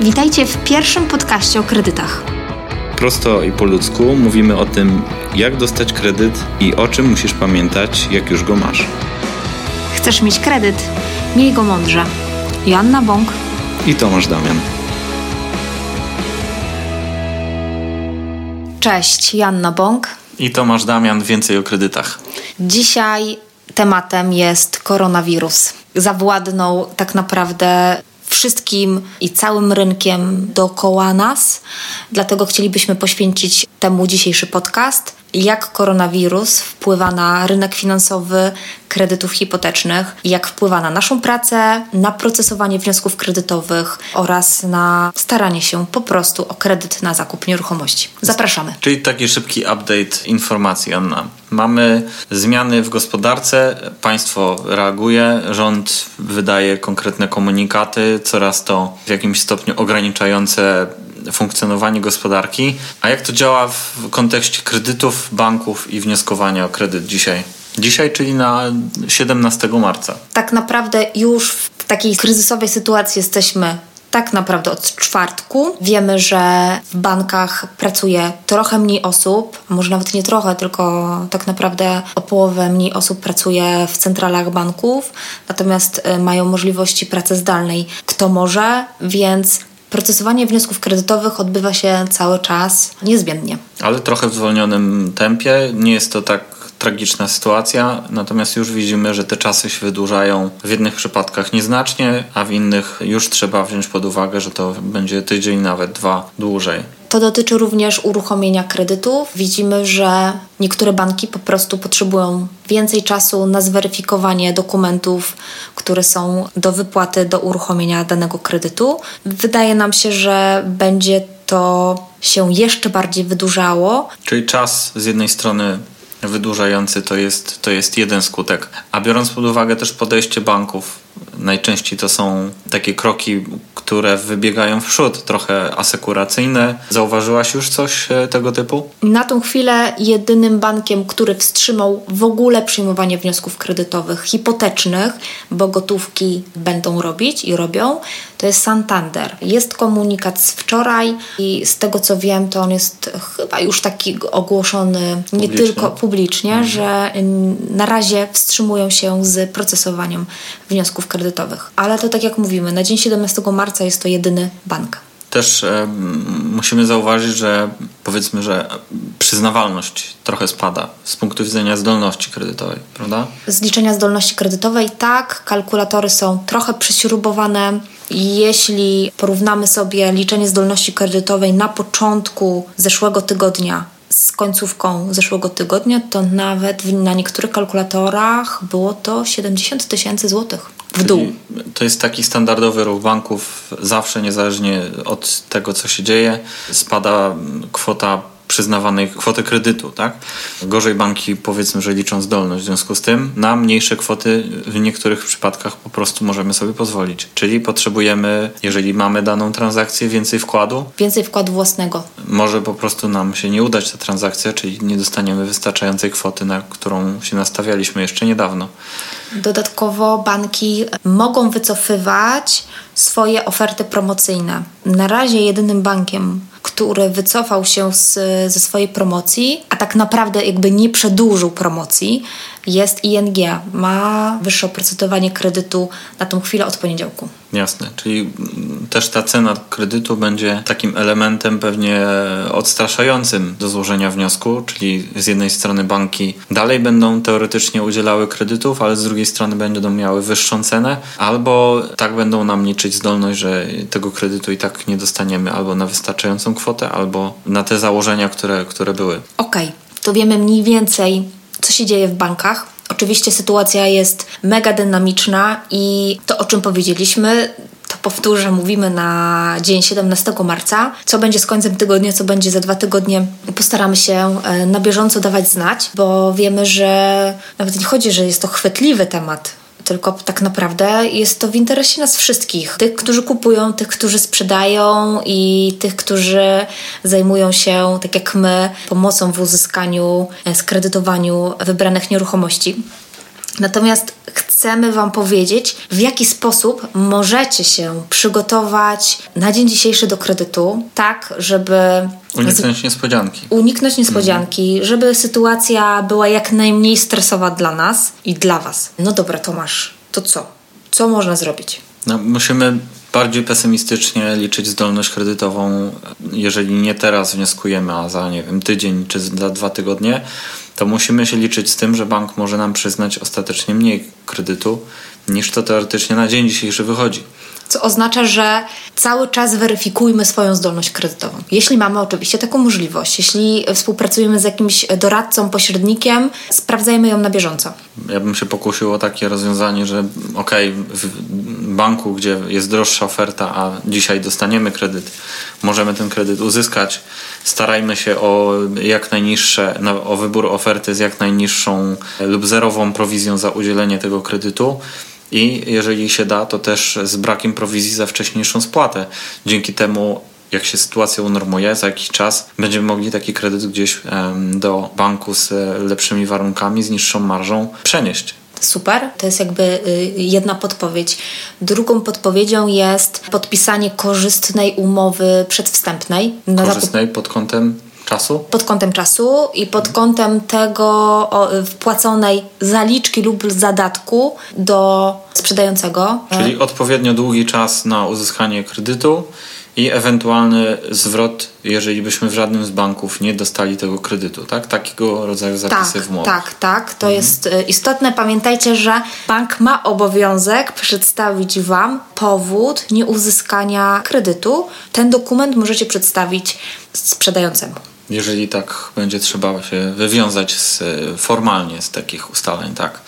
Witajcie w pierwszym podcaście o kredytach. Prosto i po ludzku mówimy o tym, jak dostać kredyt i o czym musisz pamiętać, jak już go masz. Chcesz mieć kredyt? Miej go mądrze. Joanna Bąk i Tomasz Damian. Cześć, Joanna Bąk i Tomasz Damian. Więcej o kredytach. Dzisiaj tematem jest koronawirus. Zawładnął tak naprawdę wszystkim i całym rynkiem dookoła nas. Dlatego chcielibyśmy poświęcić temu dzisiejszy podcast. Jak koronawirus wpływa na rynek finansowy kredytów hipotecznych, jak wpływa na naszą pracę, na procesowanie wniosków kredytowych oraz na staranie się po prostu o kredyt na zakup nieruchomości. Zapraszamy. Czyli taki szybki update informacji, Anna. Mamy zmiany w gospodarce, państwo reaguje, rząd wydaje konkretne komunikaty, coraz to w jakimś stopniu ograniczające funkcjonowanie gospodarki. A jak to działa w kontekście kredytów, banków i wnioskowania o kredyt dzisiaj? Dzisiaj, czyli na 17 marca. Tak naprawdę już w takiej kryzysowej sytuacji jesteśmy tak naprawdę od czwartku. Wiemy, że w bankach pracuje trochę mniej osób, może nawet nie trochę, tylko tak naprawdę o połowę mniej osób pracuje w centralach banków, natomiast y, mają możliwości pracy zdalnej kto może, więc procesowanie wniosków kredytowych odbywa się cały czas niezmiennie. Ale trochę w zwolnionym tempie. Nie jest to tak tragiczna sytuacja, natomiast już widzimy, że te czasy się wydłużają w jednych przypadkach nieznacznie, a w innych już trzeba wziąć pod uwagę, że to będzie tydzień, nawet dwa dłużej. To dotyczy również uruchomienia kredytów. Widzimy, że niektóre banki po prostu potrzebują więcej czasu na zweryfikowanie dokumentów, które są do wypłaty, do uruchomienia danego kredytu. Wydaje nam się, że będzie to się jeszcze bardziej wydłużało. Czyli czas z jednej strony wydłużający to jest, to jest jeden skutek. A biorąc pod uwagę też podejście banków, najczęściej to są takie kroki, które wybiegają w przód, trochę asekuracyjne. Zauważyłaś już coś e, tego typu? Na tą chwilę jedynym bankiem, który wstrzymał w ogóle przyjmowanie wniosków kredytowych hipotecznych, bo gotówki będą robić i robią, to jest Santander. Jest komunikat z wczoraj i z tego co wiem, to on jest chyba już taki ogłoszony publicznie. nie tylko publicznie, mhm. że na razie wstrzymują się z procesowaniem wniosków kredytowych. Ale to tak jak mówimy, na dzień 17 marca jest to jedyny bank. Też e, musimy zauważyć, że powiedzmy, że przyznawalność trochę spada z punktu widzenia zdolności kredytowej, prawda? Zliczenia zdolności kredytowej, tak. Kalkulatory są trochę przyśrubowane. Jeśli porównamy sobie liczenie zdolności kredytowej na początku zeszłego tygodnia z końcówką zeszłego tygodnia, to nawet na niektórych kalkulatorach było to 70 tysięcy złotych w dół. To jest taki standardowy ruch banków. Zawsze, niezależnie od tego, co się dzieje, spada kwota przyznawanej kwoty kredytu, tak? Gorzej banki powiedzmy, że liczą zdolność. W związku z tym na mniejsze kwoty w niektórych przypadkach po prostu możemy sobie pozwolić. Czyli potrzebujemy, jeżeli mamy daną transakcję, więcej wkładu. Więcej wkładu własnego. Może po prostu nam się nie udać ta transakcja, czyli nie dostaniemy wystarczającej kwoty, na którą się nastawialiśmy jeszcze niedawno. Dodatkowo banki mogą wycofywać swoje oferty promocyjne. Na razie jedynym bankiem, który wycofał się z, ze swojej promocji, a tak naprawdę jakby nie przedłużył promocji, jest ING. Ma wyższe oprocentowanie kredytu na tą chwilę od poniedziałku. Jasne, czyli też ta cena kredytu będzie takim elementem pewnie odstraszającym do złożenia wniosku, czyli z jednej strony banki dalej będą teoretycznie udzielały kredytów, ale z drugiej strony będą miały wyższą cenę, albo tak będą nam liczyć zdolność, że tego kredytu i tak nie dostaniemy albo na wystarczającą kwotę, albo na te założenia, które, które były. Okej, okay. to wiemy mniej więcej, co się dzieje w bankach Oczywiście sytuacja jest mega dynamiczna i to, o czym powiedzieliśmy, to powtórzę, mówimy na dzień 17 marca. Co będzie z końcem tygodnia, co będzie za dwa tygodnie, postaramy się e, na bieżąco dawać znać, bo wiemy, że nawet nie chodzi, że jest to chwytliwy temat tylko tak naprawdę jest to w interesie nas wszystkich. Tych, którzy kupują, tych, którzy sprzedają i tych, którzy zajmują się, tak jak my, pomocą w uzyskaniu, e, skredytowaniu wybranych nieruchomości. Natomiast chcemy Wam powiedzieć, w jaki sposób możecie się przygotować na dzień dzisiejszy do kredytu, tak, żeby uniknąć niespodzianki. Uniknąć niespodzianki, mhm. żeby sytuacja była jak najmniej stresowa dla nas i dla Was. No dobra, Tomasz, to co? Co można zrobić? No, musimy bardziej pesymistycznie liczyć zdolność kredytową, jeżeli nie teraz wnioskujemy, a za nie wiem, tydzień czy za dwa tygodnie, to musimy się liczyć z tym, że bank może nam przyznać ostatecznie mniej kredytu niż to teoretycznie na dzień dzisiejszy wychodzi co oznacza, że cały czas weryfikujmy swoją zdolność kredytową. Jeśli mamy oczywiście taką możliwość, jeśli współpracujemy z jakimś doradcą, pośrednikiem, sprawdzajmy ją na bieżąco. Ja bym się pokusił o takie rozwiązanie, że okej, okay, w banku, gdzie jest droższa oferta, a dzisiaj dostaniemy kredyt, możemy ten kredyt uzyskać. Starajmy się o jak najniższe, o wybór oferty z jak najniższą lub zerową prowizją za udzielenie tego kredytu i jeżeli się da, to też z brakiem prowizji za wcześniejszą spłatę. Dzięki temu jak się sytuacja unormuje, za jakiś czas będziemy mogli taki kredyt gdzieś do banku z lepszymi warunkami, z niższą marżą przenieść. Super, to jest jakby y, jedna podpowiedź. Drugą podpowiedzią jest podpisanie korzystnej umowy przedwstępnej. korzystnej pod kątem czasu? Pod kątem czasu i pod kątem tego wpłaconej zaliczki lub zadatku do sprzedającego. Czyli odpowiednio długi czas na uzyskanie kredytu i ewentualny zwrot, jeżeli byśmy w żadnym z banków nie dostali tego kredytu, tak? Takiego rodzaju zapisy tak, w umowie. Tak, tak, to mhm. jest y, istotne. Pamiętajcie, że bank ma obowiązek przedstawić Wam powód nieuzyskania kredytu. Ten dokument możecie przedstawić sprzedającemu jeżeli tak będzie trzeba się wywiązać z, formalnie z takich ustaleń, tak.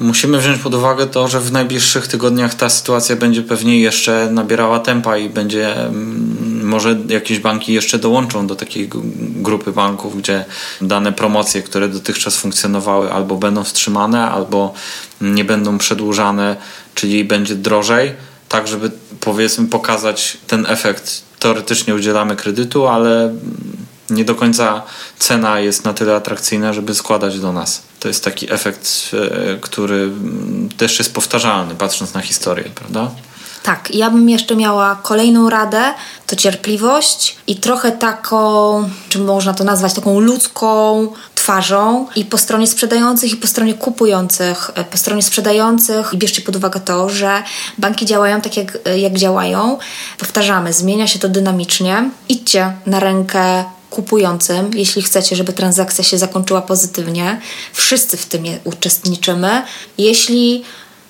Musimy wziąć pod uwagę to, że w najbliższych tygodniach ta sytuacja będzie pewnie jeszcze nabierała tempa i będzie, mm, może jakieś banki jeszcze dołączą do takiej grupy banków, gdzie dane promocje, które dotychczas funkcjonowały, albo będą wstrzymane, albo nie będą przedłużane, czyli będzie drożej, tak żeby powiedzmy pokazać ten efekt. Teoretycznie udzielamy kredytu, ale nie do końca cena jest na tyle atrakcyjna, żeby składać do nas. To jest taki efekt, e, który mm, też jest powtarzalny, patrząc na historię, prawda? Tak, ja bym jeszcze miała kolejną radę, to cierpliwość i trochę taką, czy można to nazwać, taką ludzką twarzą i po stronie sprzedających i po stronie kupujących. E, po stronie sprzedających i bierzcie pod uwagę to, że banki działają tak jak, e, jak działają. Powtarzamy, zmienia się to dynamicznie. Idźcie na rękę kupującym, jeśli chcecie, żeby transakcja się zakończyła pozytywnie. Wszyscy w tym uczestniczymy. Jeśli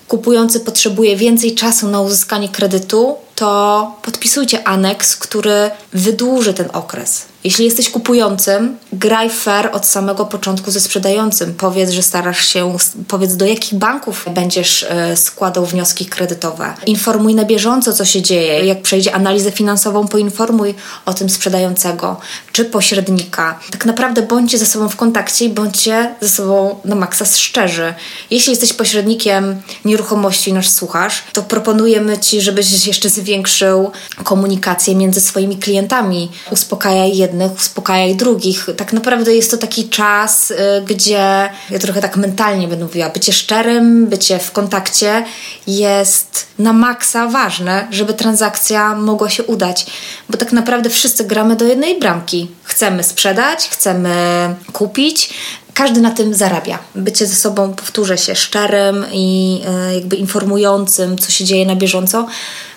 kupujący potrzebuje więcej czasu na uzyskanie kredytu, to podpisujcie aneks, który wydłuży ten okres. Jeśli jesteś kupującym, graj fair od samego początku ze sprzedającym. Powiedz, że starasz się, powiedz do jakich banków będziesz e, składał wnioski kredytowe. Informuj na bieżąco, co się dzieje. Jak przejdzie analizę finansową, poinformuj o tym sprzedającego czy pośrednika. Tak naprawdę bądźcie ze sobą w kontakcie i bądźcie ze sobą na maksa szczerzy. Jeśli jesteś pośrednikiem nieruchomości i nas słuchasz, to proponujemy Ci, żebyś jeszcze zwiększył komunikację między swoimi klientami. Uspokajaj jednych uspokajaj drugich. Tak naprawdę jest to taki czas, y, gdzie ja trochę tak mentalnie będę mówiła, bycie szczerym, bycie w kontakcie jest na maksa ważne, żeby transakcja mogła się udać, bo tak naprawdę wszyscy gramy do jednej bramki. Chcemy sprzedać, chcemy kupić, każdy na tym zarabia. Bycie ze sobą, powtórzę się, szczerym i y, jakby informującym, co się dzieje na bieżąco,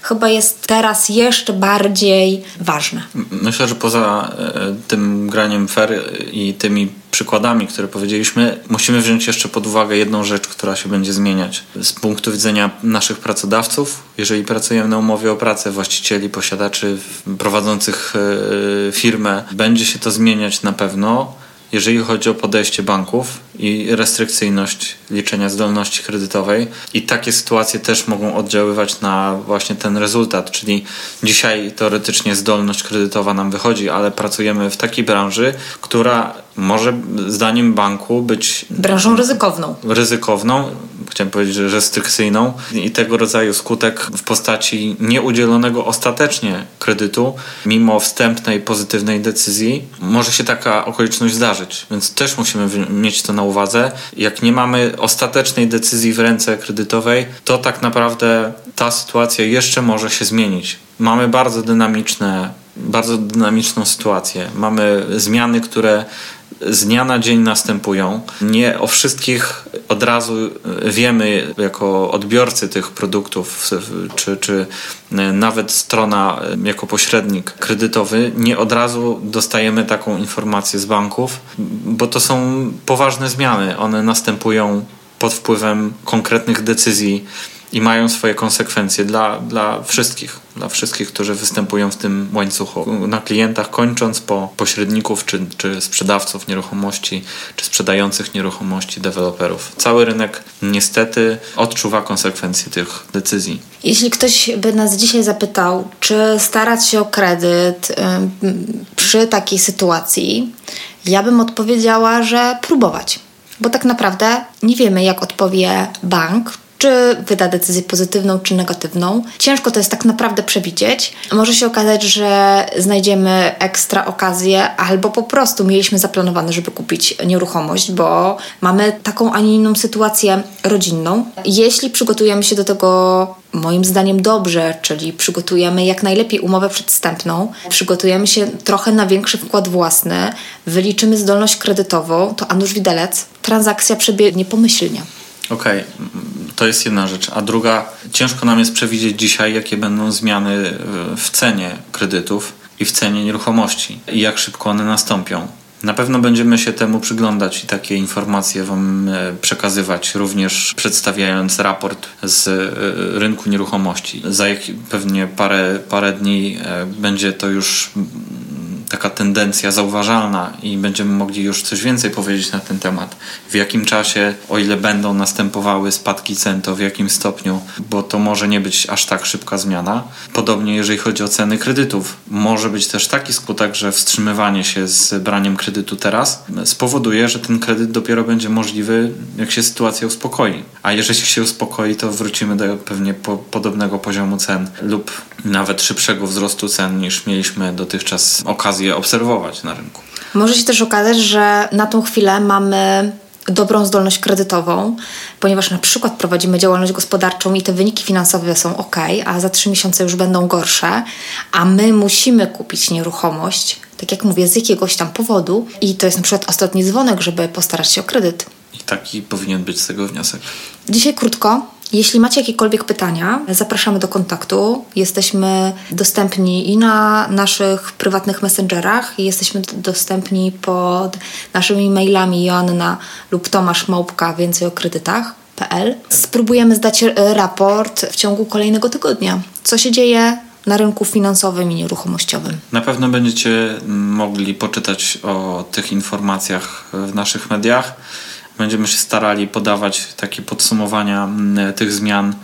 chyba jest teraz jeszcze bardziej ważne. Myślę, że poza e, tym graniem fair i tymi przykładami, które powiedzieliśmy, musimy wziąć jeszcze pod uwagę jedną rzecz, która się będzie zmieniać. Z punktu widzenia naszych pracodawców, jeżeli pracujemy na umowie o pracę, właścicieli, posiadaczy prowadzących e, firmę, będzie się to zmieniać na pewno jeżeli chodzi o podejście banków i restrykcyjność liczenia zdolności kredytowej. I takie sytuacje też mogą oddziaływać na właśnie ten rezultat, czyli dzisiaj teoretycznie zdolność kredytowa nam wychodzi, ale pracujemy w takiej branży, która może zdaniem banku być branżą ryzykowną. Ryzykowną, chciałem powiedzieć, że restrykcyjną i tego rodzaju skutek w postaci nieudzielonego ostatecznie kredytu, mimo wstępnej pozytywnej decyzji, może się taka okoliczność zdarzyć. Więc też musimy mieć to na uwadze. Jak nie mamy ostatecznej decyzji w ręce kredytowej, to tak naprawdę ta sytuacja jeszcze może się zmienić. Mamy bardzo dynamiczne bardzo dynamiczną sytuację. Mamy zmiany, które z dnia na dzień następują. Nie o wszystkich od razu wiemy jako odbiorcy tych produktów, czy, czy nawet strona jako pośrednik kredytowy, nie od razu dostajemy taką informację z banków, bo to są poważne zmiany. One następują pod wpływem konkretnych decyzji i mają swoje konsekwencje dla, dla wszystkich, dla wszystkich, którzy występują w tym łańcuchu. Na klientach kończąc po pośredników czy, czy sprzedawców nieruchomości, czy sprzedających nieruchomości, deweloperów. Cały rynek niestety odczuwa konsekwencje tych decyzji. Jeśli ktoś by nas dzisiaj zapytał, czy starać się o kredyt przy takiej sytuacji, ja bym odpowiedziała, że próbować. Bo tak naprawdę nie wiemy, jak odpowie bank, czy wyda decyzję pozytywną, czy negatywną. Ciężko to jest tak naprawdę przewidzieć. Może się okazać, że znajdziemy ekstra okazję, albo po prostu mieliśmy zaplanowane, żeby kupić nieruchomość, bo mamy taką, a nie inną sytuację rodzinną. Jeśli przygotujemy się do tego moim zdaniem dobrze, czyli przygotujemy jak najlepiej umowę przedstępną, przygotujemy się trochę na większy wkład własny, wyliczymy zdolność kredytową, to a nuż widelec, transakcja przebiegnie pomyślnie. Okej, okay. to jest jedna rzecz. A druga, ciężko nam jest przewidzieć dzisiaj, jakie będą zmiany e, w cenie kredytów i w cenie nieruchomości i jak szybko one nastąpią. Na pewno będziemy się temu przyglądać i takie informacje Wam e, przekazywać, również przedstawiając raport z e, rynku nieruchomości. Za pewnie parę, parę dni będzie to już taka tendencja zauważalna i będziemy mogli już coś więcej powiedzieć na ten temat. W jakim czasie, o ile będą następowały spadki cen, to w jakim stopniu, bo to może nie być aż tak szybka zmiana. Podobnie jeżeli chodzi o ceny kredytów. Może być też taki skutek, że wstrzymywanie się z braniem kredytu teraz spowoduje, że ten kredyt dopiero będzie możliwy, jak się sytuacja uspokoi. A jeżeli się uspokoi, to wrócimy do pewnie po podobnego poziomu cen lub nawet szybszego wzrostu cen niż mieliśmy dotychczas okazję obserwować na rynku. Może się też okazać, że na tą chwilę mamy dobrą zdolność kredytową, ponieważ na przykład prowadzimy działalność gospodarczą i te wyniki finansowe są ok, a za trzy miesiące już będą gorsze, a my musimy kupić nieruchomość, tak jak mówię, z jakiegoś tam powodu i to jest na przykład ostatni dzwonek, żeby postarać się o kredyt. I taki powinien być z tego wniosek. Dzisiaj krótko, jeśli macie jakiekolwiek pytania, zapraszamy do kontaktu. Jesteśmy dostępni i na naszych prywatnych messengerach, i jesteśmy dostępni pod naszymi mailami Joanna lub Tomasz Małpka więcej o kredytach.pl. Spróbujemy zdać raport w ciągu kolejnego tygodnia. Co się dzieje na rynku finansowym i nieruchomościowym. Na pewno będziecie mogli poczytać o tych informacjach w naszych mediach. Będziemy się starali podawać takie podsumowania mm, tych zmian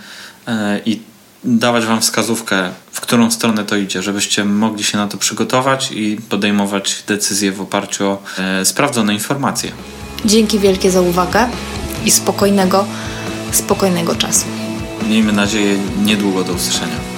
e, i dawać Wam wskazówkę, w którą stronę to idzie, żebyście mogli się na to przygotować i podejmować decyzje w oparciu o e, sprawdzone informacje. Dzięki wielkie za uwagę i spokojnego, spokojnego czasu. Miejmy nadzieję niedługo do usłyszenia.